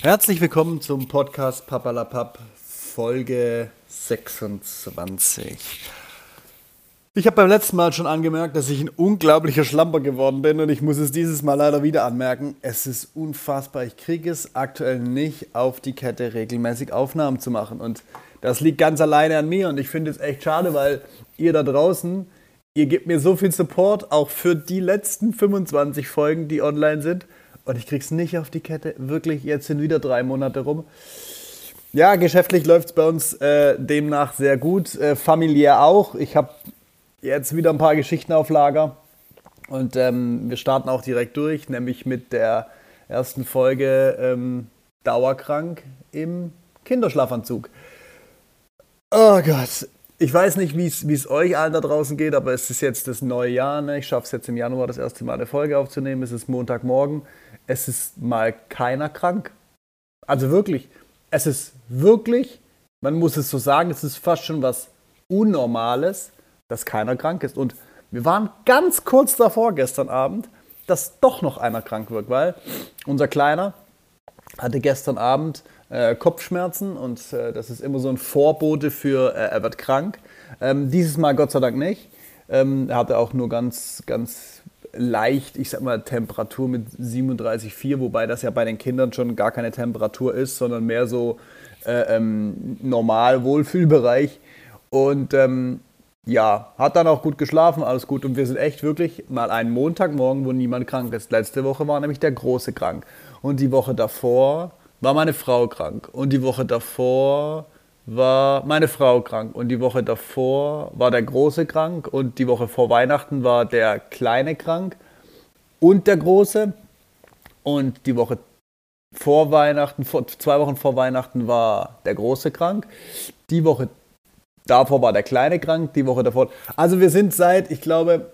Herzlich willkommen zum Podcast Papalapap Folge 26. Ich habe beim letzten Mal schon angemerkt, dass ich ein unglaublicher Schlamper geworden bin und ich muss es dieses Mal leider wieder anmerken. Es ist unfassbar. Ich kriege es aktuell nicht auf die Kette, regelmäßig Aufnahmen zu machen und das liegt ganz alleine an mir und ich finde es echt schade, weil ihr da draußen, ihr gebt mir so viel Support, auch für die letzten 25 Folgen, die online sind und ich krieg's nicht auf die Kette. Wirklich, jetzt sind wieder drei Monate rum. Ja, geschäftlich läuft es bei uns äh, demnach sehr gut. Äh, familiär auch. Ich habe jetzt wieder ein paar Geschichten auf Lager. Und ähm, wir starten auch direkt durch, nämlich mit der ersten Folge ähm, Dauerkrank im Kinderschlafanzug. Oh Gott, ich weiß nicht, wie es euch allen da draußen geht, aber es ist jetzt das neue Jahr. Ne? Ich schaffe es jetzt im Januar das erste Mal eine Folge aufzunehmen. Es ist Montagmorgen es ist mal keiner krank. Also wirklich, es ist wirklich, man muss es so sagen, es ist fast schon was Unnormales, dass keiner krank ist. Und wir waren ganz kurz davor gestern Abend, dass doch noch einer krank wird, weil unser Kleiner hatte gestern Abend äh, Kopfschmerzen und äh, das ist immer so ein Vorbote für, äh, er wird krank. Ähm, dieses Mal Gott sei Dank nicht. Ähm, er hatte auch nur ganz, ganz leicht, ich sag mal, Temperatur mit 37,4, wobei das ja bei den Kindern schon gar keine Temperatur ist, sondern mehr so äh, ähm, normal Wohlfühlbereich. Und ähm, ja, hat dann auch gut geschlafen, alles gut. Und wir sind echt wirklich mal einen Montagmorgen, wo niemand krank ist. Letzte Woche war nämlich der Große krank. Und die Woche davor war meine Frau krank. Und die Woche davor war meine Frau krank und die Woche davor war der Große krank und die Woche vor Weihnachten war der Kleine krank und der Große und die Woche vor Weihnachten, vor, zwei Wochen vor Weihnachten war der Große krank, die Woche davor war der Kleine krank, die Woche davor. Also wir sind seit, ich glaube,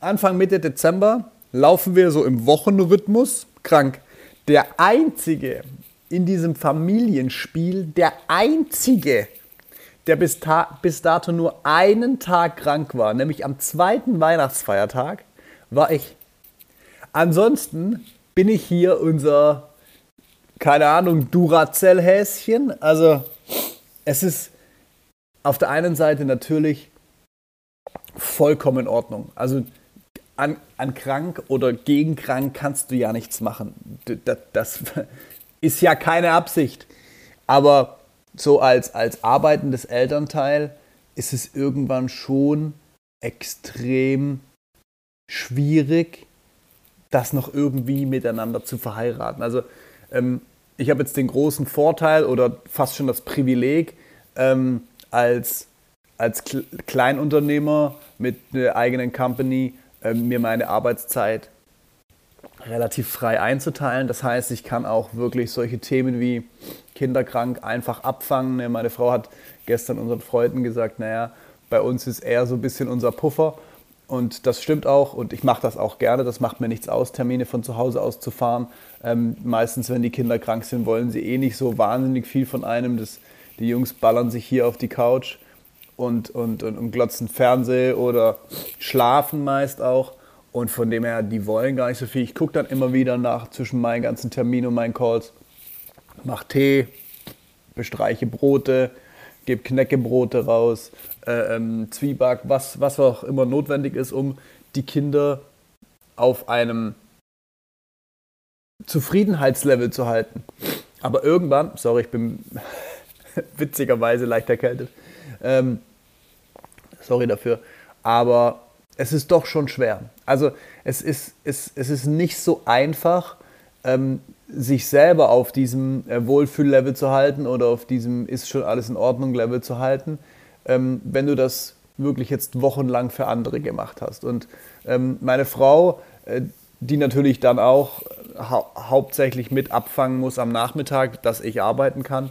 Anfang Mitte Dezember laufen wir so im Wochenrhythmus krank. Der einzige, in diesem Familienspiel der Einzige, der bis, bis dato nur einen Tag krank war, nämlich am zweiten Weihnachtsfeiertag, war ich. Ansonsten bin ich hier unser, keine Ahnung, Duracell-Häschen. Also es ist auf der einen Seite natürlich vollkommen in Ordnung. Also an, an krank oder gegen krank kannst du ja nichts machen. Das, das, ist ja keine Absicht. Aber so als, als arbeitendes Elternteil ist es irgendwann schon extrem schwierig, das noch irgendwie miteinander zu verheiraten. Also ähm, ich habe jetzt den großen Vorteil oder fast schon das Privileg, ähm, als, als Kleinunternehmer mit einer eigenen Company mir meine Arbeitszeit relativ frei einzuteilen. Das heißt, ich kann auch wirklich solche Themen wie kinderkrank einfach abfangen. Meine Frau hat gestern unseren Freunden gesagt, naja, bei uns ist er so ein bisschen unser Puffer. Und das stimmt auch und ich mache das auch gerne. Das macht mir nichts aus, Termine von zu Hause aus zu fahren. Ähm, meistens, wenn die Kinder krank sind, wollen sie eh nicht so wahnsinnig viel von einem. Das, die Jungs ballern sich hier auf die Couch und, und, und, und glotzen Fernseh oder schlafen meist auch. Und von dem her, die wollen gar nicht so viel. Ich gucke dann immer wieder nach zwischen meinen ganzen Terminen und meinen Calls. Mach Tee, bestreiche Brote, gebe Knäckebrote raus, äh, ähm, Zwieback, was, was auch immer notwendig ist, um die Kinder auf einem Zufriedenheitslevel zu halten. Aber irgendwann, sorry, ich bin witzigerweise leicht erkältet, ähm, sorry dafür, aber es ist doch schon schwer. Also es ist, es, es ist nicht so einfach, ähm, sich selber auf diesem äh, Wohlfühllevel zu halten oder auf diesem ist schon alles in Ordnung Level zu halten, ähm, wenn du das wirklich jetzt wochenlang für andere gemacht hast. Und ähm, meine Frau, äh, die natürlich dann auch hau hauptsächlich mit abfangen muss am Nachmittag, dass ich arbeiten kann,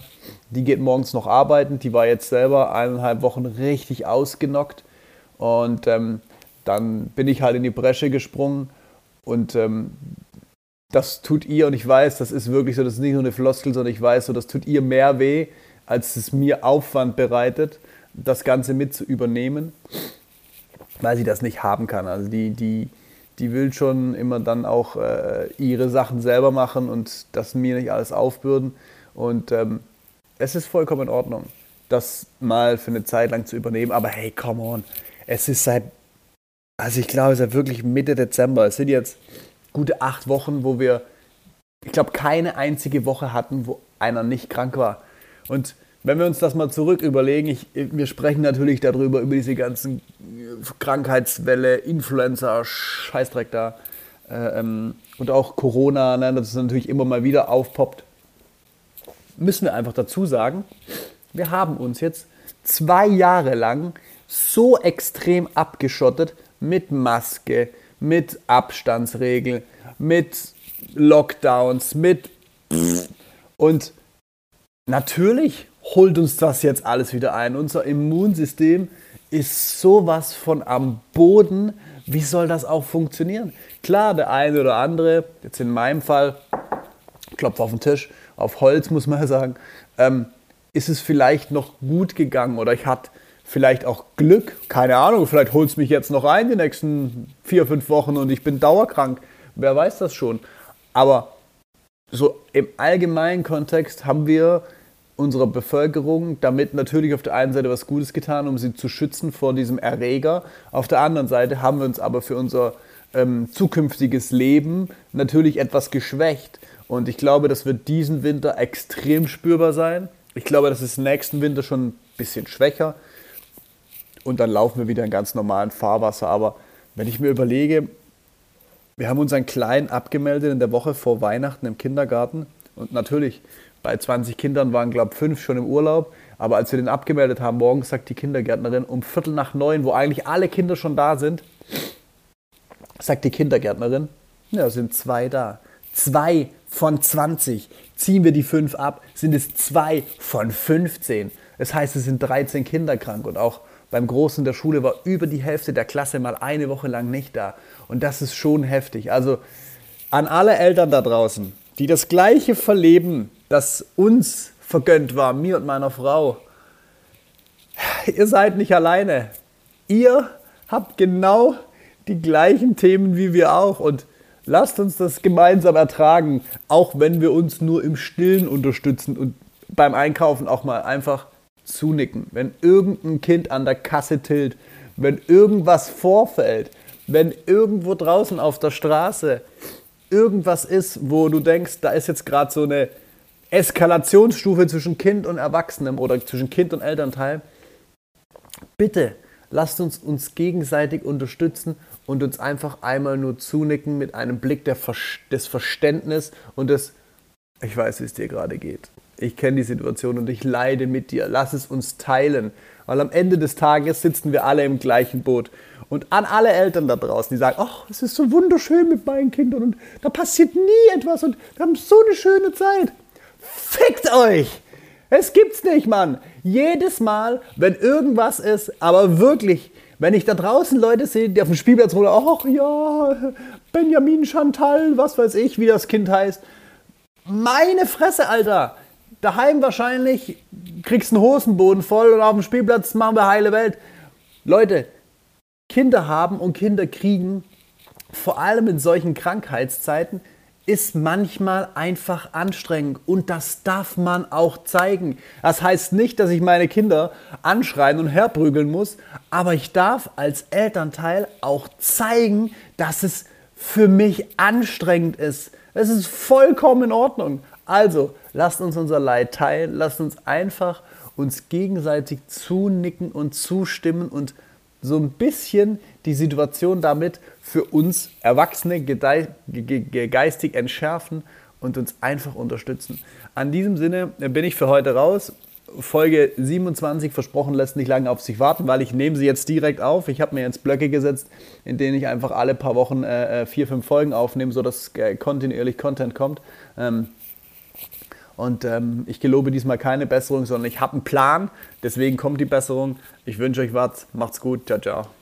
die geht morgens noch arbeiten. Die war jetzt selber eineinhalb Wochen richtig ausgenockt und ähm, dann bin ich halt in die Bresche gesprungen und ähm, das tut ihr und ich weiß, das ist wirklich so, das ist nicht nur eine Floskel, sondern ich weiß so, das tut ihr mehr weh, als es mir Aufwand bereitet, das Ganze mit zu übernehmen, weil sie das nicht haben kann. Also die, die, die will schon immer dann auch äh, ihre Sachen selber machen und das mir nicht alles aufbürden. Und ähm, es ist vollkommen in Ordnung, das mal für eine Zeit lang zu übernehmen. Aber hey, come on, es ist seit, also ich glaube, es ist wirklich Mitte Dezember. Es sind jetzt gute acht Wochen, wo wir, ich glaube, keine einzige Woche hatten, wo einer nicht krank war. Und wenn wir uns das mal zurück überlegen, ich, wir sprechen natürlich darüber, über diese ganzen Krankheitswelle, Influenza, Scheißdreck da äh, ähm, und auch Corona, ne, das natürlich immer mal wieder aufpoppt, müssen wir einfach dazu sagen, wir haben uns jetzt zwei Jahre lang so extrem abgeschottet mit Maske, mit Abstandsregeln, mit Lockdowns, mit und natürlich holt uns das jetzt alles wieder ein. Unser Immunsystem ist sowas von am Boden. Wie soll das auch funktionieren? Klar, der eine oder andere, jetzt in meinem Fall, Klopf auf den Tisch, auf Holz muss man sagen, ähm, ist es vielleicht noch gut gegangen oder ich hatte vielleicht auch Glück, keine Ahnung, vielleicht holt es mich jetzt noch ein die nächsten vier, fünf Wochen und ich bin dauerkrank. Wer weiß das schon. Aber so im allgemeinen Kontext haben wir unserer Bevölkerung damit natürlich auf der einen Seite was Gutes getan, um sie zu schützen vor diesem Erreger. Auf der anderen Seite haben wir uns aber für unser ähm, zukünftiges Leben natürlich etwas geschwächt. Und ich glaube, das wird diesen Winter extrem spürbar sein. Ich glaube, das ist nächsten Winter schon ein bisschen schwächer. Und dann laufen wir wieder in ganz normalen Fahrwasser. Aber wenn ich mir überlege, wir haben unseren Kleinen abgemeldet in der Woche vor Weihnachten im Kindergarten. Und natürlich, bei 20 Kindern waren, glaube ich, fünf schon im Urlaub. Aber als wir den abgemeldet haben, morgens sagt die Kindergärtnerin um Viertel nach neun, wo eigentlich alle Kinder schon da sind, sagt die Kindergärtnerin, ja, sind zwei da. Zwei von 20. Ziehen wir die fünf ab, sind es zwei von 15. Das heißt, es sind 13 Kinder krank. Und auch beim Großen der Schule war über die Hälfte der Klasse mal eine Woche lang nicht da. Und das ist schon heftig. Also an alle Eltern da draußen, die das Gleiche verleben das uns vergönnt war, mir und meiner Frau. Ihr seid nicht alleine. Ihr habt genau die gleichen Themen wie wir auch und lasst uns das gemeinsam ertragen, auch wenn wir uns nur im Stillen unterstützen und beim Einkaufen auch mal einfach zunicken. Wenn irgendein Kind an der Kasse tilt, wenn irgendwas vorfällt, wenn irgendwo draußen auf der Straße irgendwas ist, wo du denkst, da ist jetzt gerade so eine Eskalationsstufe zwischen Kind und Erwachsenem oder zwischen Kind und Elternteil. Bitte lasst uns uns gegenseitig unterstützen und uns einfach einmal nur zunicken mit einem Blick des Verständnisses und des, ich weiß, wie es dir gerade geht. Ich kenne die Situation und ich leide mit dir. Lass es uns teilen. Weil am Ende des Tages sitzen wir alle im gleichen Boot. Und an alle Eltern da draußen, die sagen, ach, es ist so wunderschön mit meinen Kindern und da passiert nie etwas und wir haben so eine schöne Zeit. Fickt euch! Es gibt's nicht, Mann. Jedes Mal, wenn irgendwas ist, aber wirklich, wenn ich da draußen Leute sehe, die auf dem Spielplatz rumlaufen, ach ja, Benjamin Chantal, was weiß ich, wie das Kind heißt. Meine Fresse, Alter. Daheim wahrscheinlich kriegst du einen Hosenboden voll und auf dem Spielplatz machen wir heile Welt. Leute, Kinder haben und Kinder kriegen, vor allem in solchen Krankheitszeiten, ist manchmal einfach anstrengend und das darf man auch zeigen. Das heißt nicht, dass ich meine Kinder anschreien und herprügeln muss, aber ich darf als Elternteil auch zeigen, dass es für mich anstrengend ist. Es ist vollkommen in Ordnung. Also, lasst uns unser Leid teilen, lasst uns einfach uns gegenseitig zunicken und zustimmen und so ein bisschen die Situation damit für uns Erwachsene geistig entschärfen und uns einfach unterstützen. An diesem Sinne bin ich für heute raus. Folge 27 versprochen lässt nicht lange auf sich warten, weil ich nehme sie jetzt direkt auf. Ich habe mir jetzt Blöcke gesetzt, in denen ich einfach alle paar Wochen äh, äh vier, fünf Folgen aufnehme, sodass äh, kontinuierlich Content kommt. Ähm, und ähm, ich gelobe diesmal keine Besserung, sondern ich habe einen Plan. Deswegen kommt die Besserung. Ich wünsche euch was. Macht's gut. Ciao, ciao.